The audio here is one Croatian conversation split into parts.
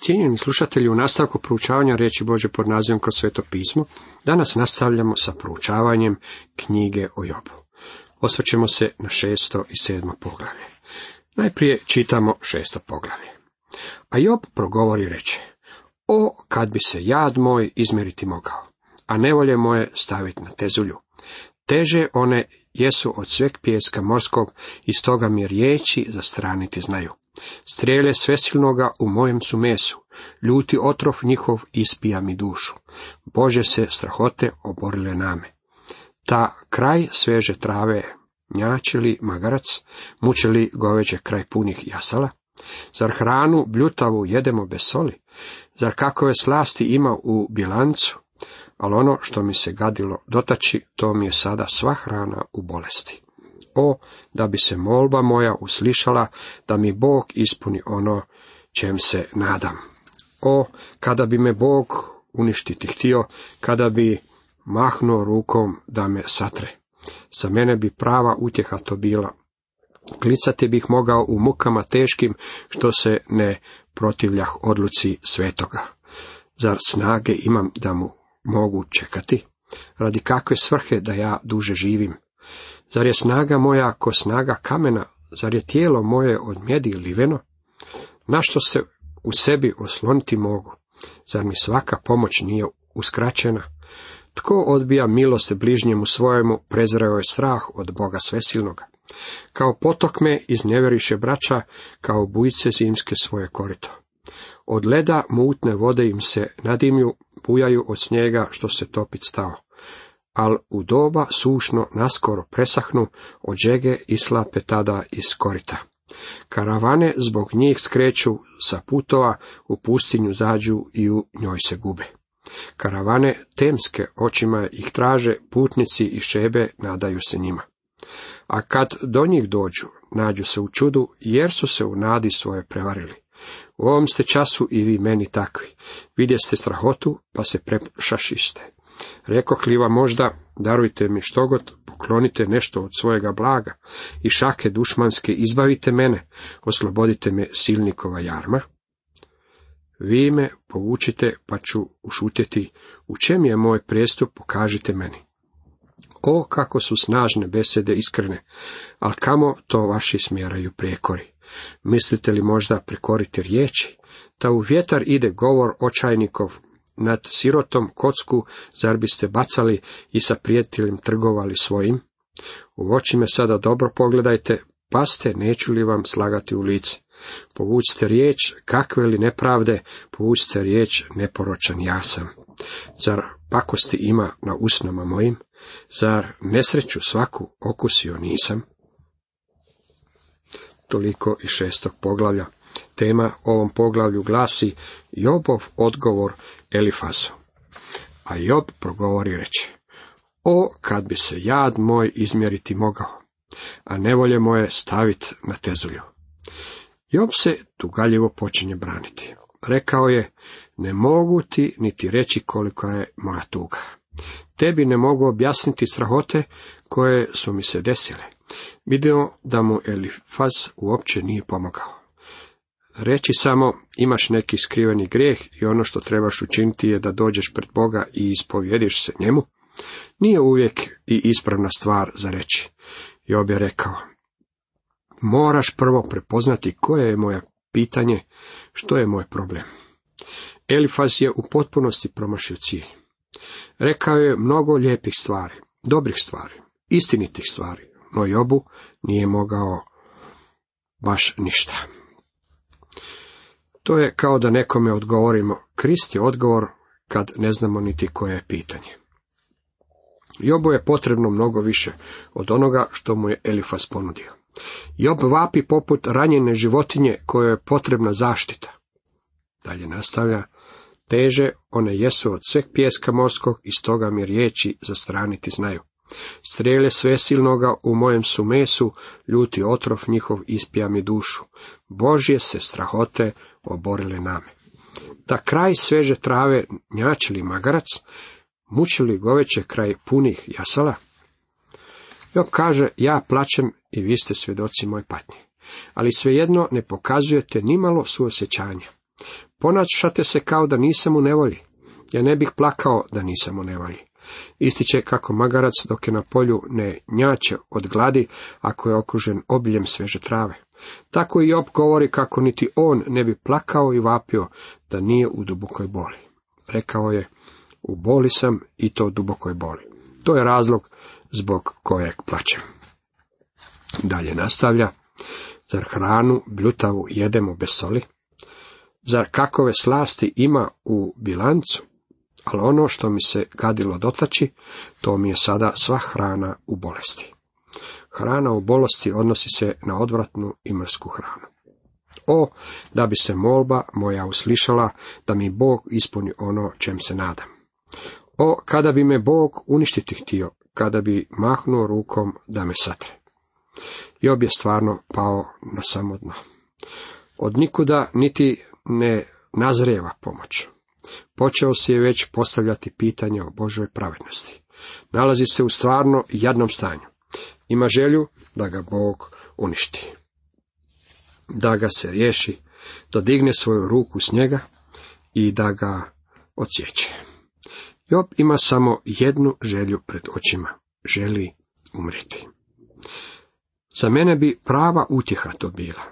Cijenjeni slušatelji, u nastavku proučavanja riječi Bože pod nazivom kroz sveto pismo, danas nastavljamo sa proučavanjem knjige o Jobu. Osvrćemo se na šesto i sedmo poglavlje. Najprije čitamo šesto poglavlje. A Job progovori reče, o, kad bi se jad moj izmeriti mogao, a nevolje moje staviti na tezulju. Teže one jesu od sveg pijeska morskog, i stoga mi riječi zastraniti znaju. Strele svesilnoga u mojem su mesu, ljuti otrov njihov ispija mi dušu. Bože se strahote oborile name. Ta kraj sveže trave njačili magarac, mučili goveđe kraj punih jasala? Zar hranu bljutavu jedemo bez soli? Zar kakove slasti ima u bilancu? Ali ono što mi se gadilo dotači, to mi je sada sva hrana u bolesti. O, da bi se molba moja uslišala, da mi Bog ispuni ono čem se nadam. O, kada bi me Bog uništiti htio, kada bi mahnuo rukom da me satre. Za mene bi prava utjeha to bila. Klicati bih mogao u mukama teškim, što se ne protivljah odluci svetoga. Zar snage imam da mu mogu čekati? Radi kakve svrhe da ja duže živim? Zar je snaga moja ko snaga kamena? Zar je tijelo moje od mjedi liveno? Na što se u sebi osloniti mogu? Zar mi svaka pomoć nije uskraćena? Tko odbija milost bližnjemu svojemu, prezreo je strah od Boga svesilnoga. Kao potok me izneveriše braća, kao bujice zimske svoje korito. Od leda mutne vode im se nadimju, bujaju od snijega što se topit stao. Al u doba sušno naskoro presahnu, od žege islape tada iz korita. Karavane zbog njih skreću sa putova, u pustinju zađu i u njoj se gube. Karavane temske očima ih traže, putnici i šebe nadaju se njima. A kad do njih dođu, nađu se u čudu, jer su se u nadi svoje prevarili. U ovom ste času i vi meni takvi. Vidjeste strahotu, pa se prešašiste. Rekoh li vam možda, darujte mi štogod, poklonite nešto od svojega blaga i šake dušmanske izbavite mene, oslobodite me silnikova jarma? Vi me povučite, pa ću ušutjeti, u čem je moj prijestup, pokažite meni. O, kako su snažne besede iskrene, ali kamo to vaši smjeraju prijekori? Mislite li možda prekoriti riječi? Ta u vjetar ide govor očajnikov, nad sirotom kocku, zar biste bacali i sa prijateljem trgovali svojim? U oči me sada dobro pogledajte, paste, neću li vam slagati u lice. Povucite riječ, kakve li nepravde, povucite riječ, neporočan ja sam. Zar pakosti ima na usnama mojim? Zar nesreću svaku okusio nisam? Toliko i šestog poglavlja. Tema ovom poglavlju glasi Jobov odgovor Elifasu. A Job progovori reče, o, kad bi se jad moj izmjeriti mogao, a nevolje moje stavit na tezulju. Job se tugaljivo počinje braniti. Rekao je, ne mogu ti niti reći koliko je moja tuga. Tebi ne mogu objasniti strahote koje su mi se desile. Vidio da mu Elifaz uopće nije pomogao. Reći samo, imaš neki skriveni grijeh i ono što trebaš učiniti je da dođeš pred Boga i ispovjediš se njemu, nije uvijek i ispravna stvar za reći. Job je rekao, moraš prvo prepoznati koje je moje pitanje, što je moj problem. Elifaz je u potpunosti promašio cilj. Rekao je mnogo lijepih stvari, dobrih stvari, istinitih stvari, no Jobu nije mogao baš ništa. To je kao da nekome odgovorimo, Krist je odgovor kad ne znamo niti koje je pitanje. Jobu je potrebno mnogo više od onoga što mu je Elifas ponudio. Job vapi poput ranjene životinje kojoj je potrebna zaštita. Dalje nastavlja, teže one jesu od sveg pjeska morskog i stoga mi riječi zastraniti znaju. Strele svesilnoga u mojem su mesu, ljuti otrov njihov ispija mi dušu. Božje se strahote oborile name. Da kraj sveže trave njačili magarac, mučili goveće kraj punih jasala? Job kaže, ja plaćem i vi ste svjedoci moj patnje. Ali svejedno ne pokazujete nimalo suosjećanja. Ponašate se kao da nisam u nevolji. Ja ne bih plakao da nisam u nevolji. Ističe kako magarac dok je na polju ne njače od gladi ako je okružen obiljem sveže trave. Tako i Job govori kako niti on ne bi plakao i vapio da nije u dubokoj boli. Rekao je, u boli sam i to dubokoj boli. To je razlog zbog kojeg plaćem. Dalje nastavlja, zar hranu bljutavu jedemo bez soli? Zar kakove slasti ima u bilancu? Ali ono što mi se gadilo dotaći, to mi je sada sva hrana u bolesti. Hrana u bolesti odnosi se na odvratnu i mrsku hranu. O, da bi se molba moja uslišala, da mi Bog ispuni ono čem se nadam. O, kada bi me Bog uništiti htio, kada bi mahnuo rukom da me satre. Job je stvarno pao na samo dno. Od nikuda niti ne nazrijeva pomoć. Počeo si je već postavljati pitanje o Božoj pravednosti. Nalazi se u stvarno jadnom stanju. Ima želju da ga Bog uništi. Da ga se riješi, da digne svoju ruku s njega i da ga odsjeće. Job ima samo jednu želju pred očima. Želi umriti. Za mene bi prava utjeha to bila.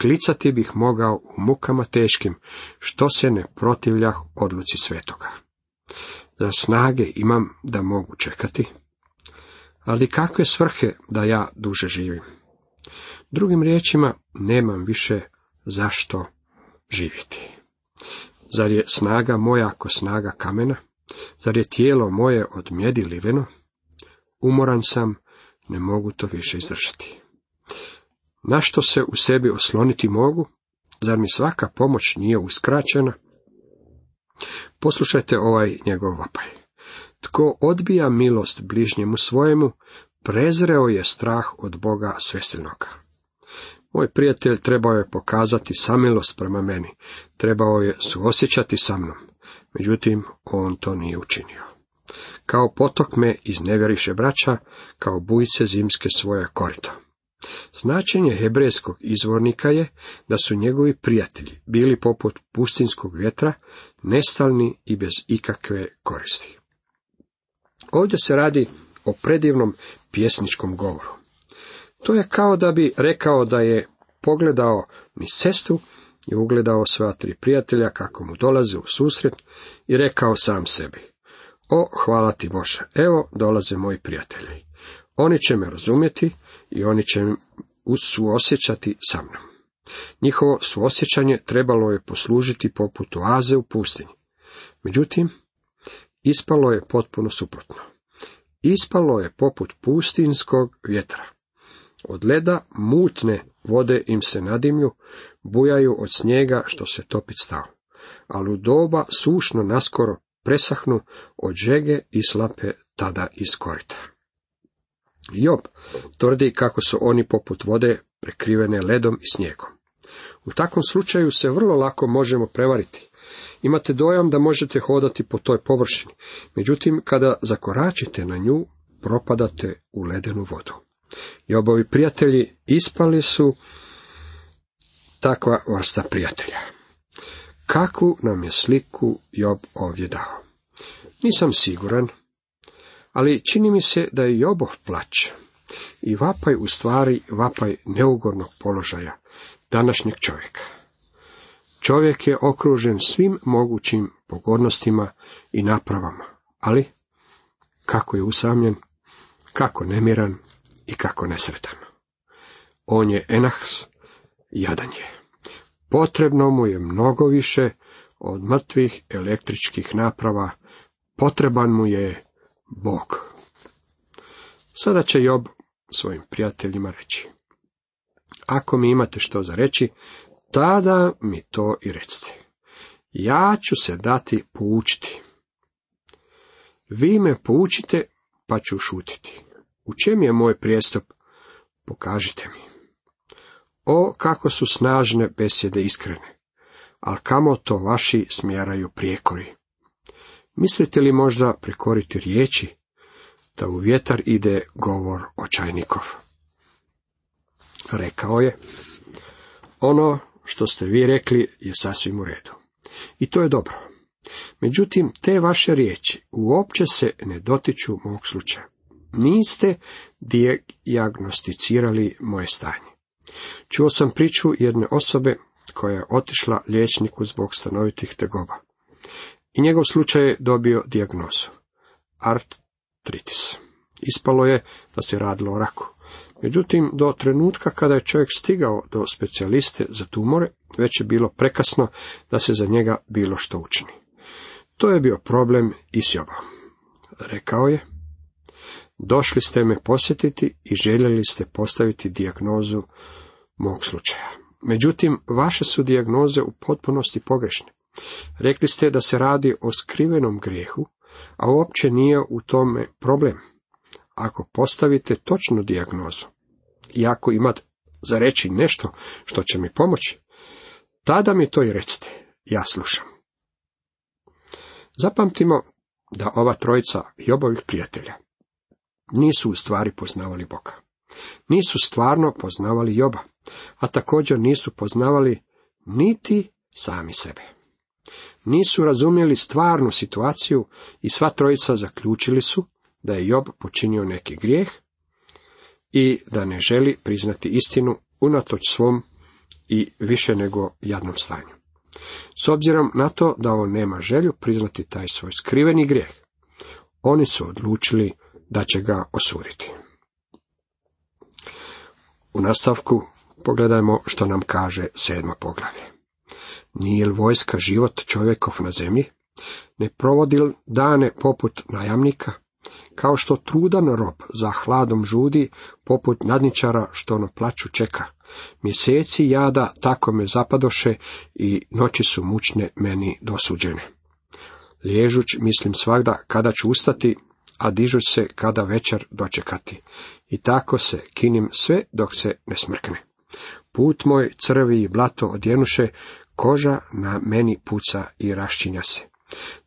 Klicati bih mogao u mukama teškim, što se ne protivljah odluci svetoga. Za snage imam da mogu čekati, ali kakve svrhe da ja duže živim? Drugim riječima, nemam više zašto živjeti. Zar je snaga moja ako snaga kamena? Zar je tijelo moje od mjedi liveno? Umoran sam, ne mogu to više izdržati. Na što se u sebi osloniti mogu? Zar mi svaka pomoć nije uskraćena? Poslušajte ovaj njegov vapaj. Tko odbija milost bližnjemu svojemu, prezreo je strah od Boga svesilnoga. Moj prijatelj trebao je pokazati samilost prema meni, trebao je suosjećati sa mnom, međutim on to nije učinio. Kao potok me iznevjeriše braća, kao bujice zimske svoje korito. Značenje hebrejskog izvornika je da su njegovi prijatelji bili poput pustinskog vjetra, nestalni i bez ikakve koristi. Ovdje se radi o predivnom pjesničkom govoru. To je kao da bi rekao da je pogledao mi cestu i ugledao sva tri prijatelja kako mu dolaze u susret i rekao sam sebi. O, hvala ti Bože, evo dolaze moji prijatelji. Oni će me razumjeti i oni će suosjećati sa mnom. Njihovo suosjećanje trebalo je poslužiti poput oaze u pustinji. Međutim, ispalo je potpuno suprotno. Ispalo je poput pustinskog vjetra. Od leda mutne vode im se nadimlju, bujaju od snijega što se topit stao. Ali u doba sušno naskoro presahnu od žege i slape tada iz korita. Job tvrdi kako su oni poput vode prekrivene ledom i snijegom. U takvom slučaju se vrlo lako možemo prevariti. Imate dojam da možete hodati po toj površini, međutim kada zakoračite na nju, propadate u ledenu vodu. Jobovi prijatelji ispali su takva vrsta prijatelja. Kakvu nam je sliku Job ovdje dao? Nisam siguran, ali čini mi se da je Jobov plać i vapaj u stvari vapaj neugodnog položaja današnjeg čovjeka. Čovjek je okružen svim mogućim pogodnostima i napravama, ali kako je usamljen, kako nemiran i kako nesretan. On je enahs, jadan je. Potrebno mu je mnogo više od mrtvih električkih naprava, potreban mu je Bog. Sada će Job svojim prijateljima reći. Ako mi imate što za reći, tada mi to i recite. Ja ću se dati poučiti. Vi me poučite, pa ću šutiti. U čem je moj prijestup? Pokažite mi. O, kako su snažne besjede iskrene, ali kamo to vaši smjeraju prijekori. Mislite li možda prekoriti riječi, da u vjetar ide govor očajnikov? Rekao je, ono što ste vi rekli je sasvim u redu. I to je dobro. Međutim, te vaše riječi uopće se ne dotiču mog slučaja. Niste dijagnosticirali moje stanje. Čuo sam priču jedne osobe koja je otišla liječniku zbog stanovitih tegoba. I njegov slučaj je dobio dijagnozu. Artritis. Ispalo je da se radilo o raku. Međutim, do trenutka kada je čovjek stigao do specijaliste za tumore, već je bilo prekasno da se za njega bilo što učini. To je bio problem i s Rekao je, došli ste me posjetiti i željeli ste postaviti dijagnozu mog slučaja. Međutim, vaše su dijagnoze u potpunosti pogrešne. Rekli ste da se radi o skrivenom grijehu, a uopće nije u tome problem. Ako postavite točnu dijagnozu i ako imate za reći nešto što će mi pomoći, tada mi to i recite, ja slušam. Zapamtimo da ova trojica Jobovih prijatelja nisu u stvari poznavali Boga. Nisu stvarno poznavali Joba, a također nisu poznavali niti sami sebe. Nisu razumjeli stvarnu situaciju i sva trojica zaključili su da je Job počinio neki grijeh i da ne želi priznati istinu unatoč svom i više nego jadnom stanju. S obzirom na to da on nema želju priznati taj svoj skriveni grijeh, oni su odlučili da će ga osuditi. U nastavku pogledajmo što nam kaže sedmo poglavlje. Nije li vojska život čovjekov na zemlji? Ne provodi li dane poput najamnika? Kao što trudan rob za hladom žudi, poput nadničara što na plaću čeka. Mjeseci jada tako me zapadoše i noći su mučne meni dosuđene. Liježuć mislim svakda kada ću ustati, a dižuć se kada večer dočekati. I tako se kinim sve dok se ne smrkne. Put moj crvi i blato odjenuše, koža na meni puca i raščinja se.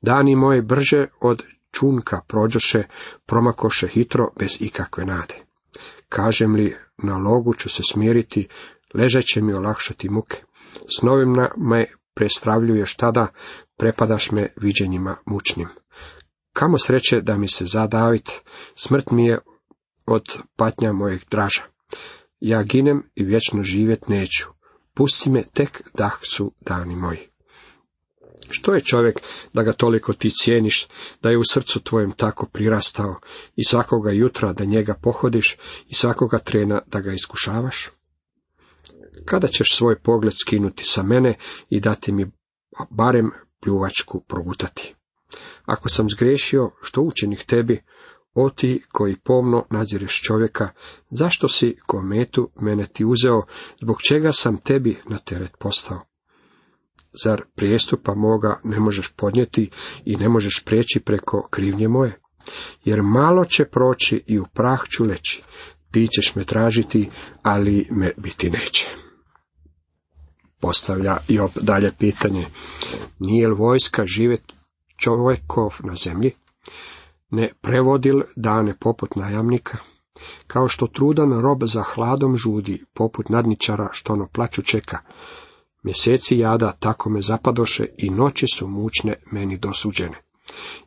Dani moji brže od čunka prođoše, promakoše hitro bez ikakve nade. Kažem li, na logu ću se smiriti, ležat će mi olakšati muke. Snovim me prestravljuješ tada, prepadaš me viđenjima mučnim. Kamo sreće da mi se zadavit, smrt mi je od patnja mojeg draža. Ja ginem i vječno živjet neću. Pusti me, tek dah su dani moji. Što je čovjek da ga toliko ti cijeniš, da je u srcu tvojem tako prirastao i svakoga jutra da njega pohodiš i svakoga trena da ga iskušavaš? Kada ćeš svoj pogled skinuti sa mene i dati mi barem pljuvačku progutati? Ako sam zgrešio, što učinih tebi, o ti koji pomno nadzireš čovjeka, zašto si kometu mene ti uzeo, zbog čega sam tebi na teret postao? Zar prijestupa moga ne možeš podnijeti i ne možeš prijeći preko krivnje moje? Jer malo će proći i u prah ću leći, ti ćeš me tražiti, ali me biti neće. Postavlja Job dalje pitanje, nije li vojska živet čovjekov na zemlji? ne prevodil dane poput najamnika, kao što trudan rob za hladom žudi, poput nadničara što no plaću čeka. Mjeseci jada tako me zapadoše i noći su mučne meni dosuđene.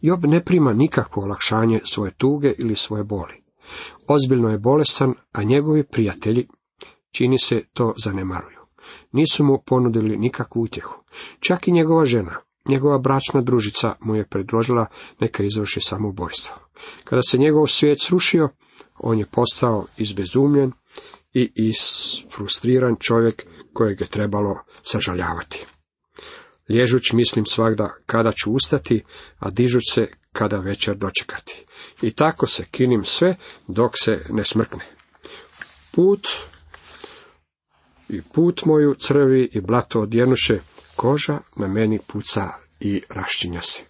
Job ne prima nikakvo olakšanje svoje tuge ili svoje boli. Ozbiljno je bolestan, a njegovi prijatelji, čini se, to zanemaruju. Nisu mu ponudili nikakvu utjehu. Čak i njegova žena, Njegova bračna družica mu je predložila neka izvrši samoubojstvo. Kada se njegov svijet srušio, on je postao izbezumljen i isfrustriran čovjek kojeg je trebalo sažaljavati. Lježuć mislim svakda kada ću ustati, a dižuć se kada večer dočekati. I tako se kinim sve dok se ne smrkne. Put i put moju crvi i blato odjenuše, koža na meni puca i raščinja se.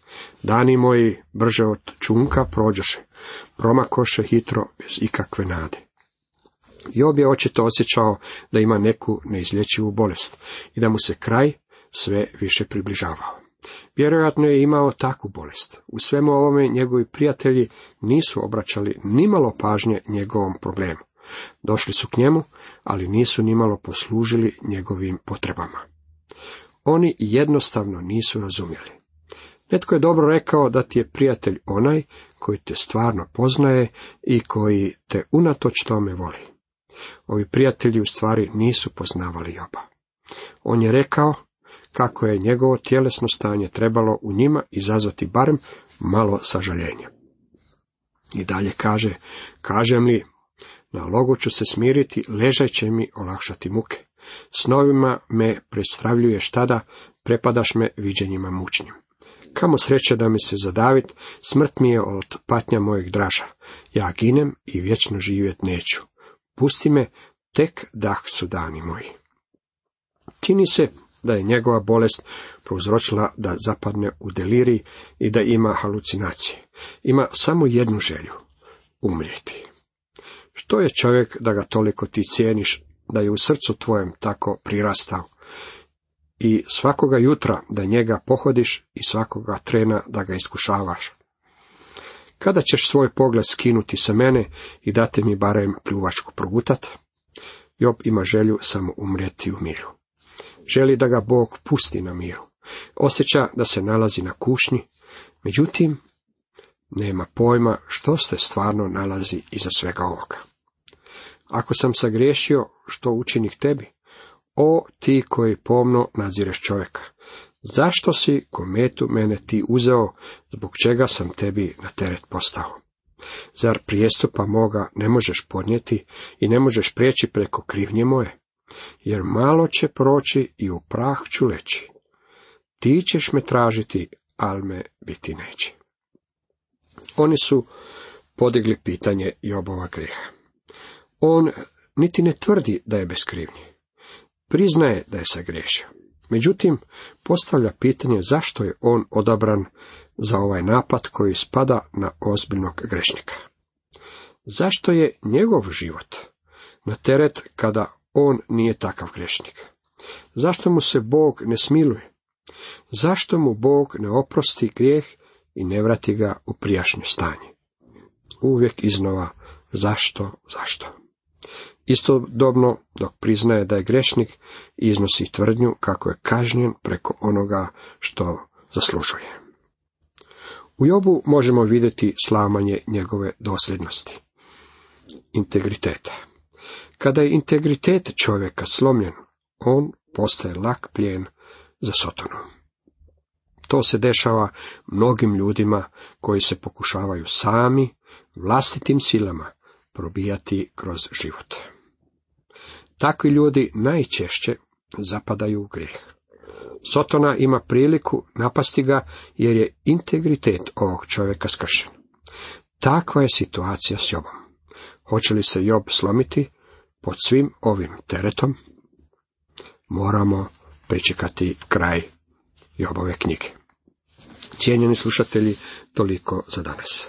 Dani moji brže od čunka prođoše, promakoše hitro bez ikakve nade. Job je očito osjećao da ima neku neizlječivu bolest i da mu se kraj sve više približavao. Vjerojatno je imao takvu bolest. U svemu ovome njegovi prijatelji nisu obraćali nimalo pažnje njegovom problemu. Došli su k njemu, ali nisu nimalo poslužili njegovim potrebama. oni jednostavno nisu razumjeli. Netko je dobro rekao da ti je prijatelj onaj koji te stvarno poznaje i koji te unatoč tome voli. Ovi prijatelji u stvari nisu poznavali Joba. On je rekao kako je njegovo tjelesno stanje trebalo u njima izazvati barem malo sažaljenja. I dalje kaže, kažem li, na logu ću se smiriti, ležaj će mi olakšati muke. Snovima me predstavljuješ tada, prepadaš me viđenjima mučnim. Kamo sreće da mi se zadavit, smrt mi je od patnja mojeg draža. Ja ginem i vječno živjet neću. Pusti me, tek dah su dani moji. Čini se da je njegova bolest prouzročila da zapadne u delirij i da ima halucinacije. Ima samo jednu želju, umrijeti. Što je čovjek da ga toliko ti cijeniš, da je u srcu tvojem tako prirastao? I svakoga jutra da njega pohodiš i svakoga trena da ga iskušavaš. Kada ćeš svoj pogled skinuti sa mene i dati mi barem pljuvačku progutat? Job ima želju samo umrijeti u miru. Želi da ga Bog pusti na miru. Osjeća da se nalazi na kušnji, međutim, nema pojma što se stvarno nalazi iza svega ovoga. Ako sam sagriješio, što učinih tebi? O, ti koji pomno nadzireš čovjeka, zašto si kometu mene ti uzeo, zbog čega sam tebi na teret postao? Zar prijestupa moga ne možeš podnijeti i ne možeš prijeći preko krivnje moje? Jer malo će proći i u prah ću leći. Ti ćeš me tražiti, al me biti neće. Oni su podigli pitanje Jobova greha. On niti ne tvrdi da je bez krivnje. Priznaje da je sagriješio. Međutim, postavlja pitanje zašto je on odabran za ovaj napad koji spada na ozbiljnog grešnika. Zašto je njegov život na teret kada on nije takav grešnik? Zašto mu se Bog ne smiluje? Zašto mu Bog ne oprosti grijeh i ne vrati ga u prijašnje stanje? Uvijek iznova zašto, zašto? Istodobno, dok priznaje da je grešnik, iznosi tvrdnju kako je kažnjen preko onoga što zaslužuje. U Jobu možemo vidjeti slamanje njegove dosljednosti, integriteta. Kada je integritet čovjeka slomljen, on postaje lak plijen za sotonu. To se dešava mnogim ljudima koji se pokušavaju sami, vlastitim silama, probijati kroz život. Takvi ljudi najčešće zapadaju u grijeh. Sotona ima priliku napasti ga jer je integritet ovog čovjeka skršen. Takva je situacija s Jobom. Hoće li se Job slomiti pod svim ovim teretom? Moramo pričekati kraj Jobove knjige. Cijenjeni slušatelji, toliko za danas.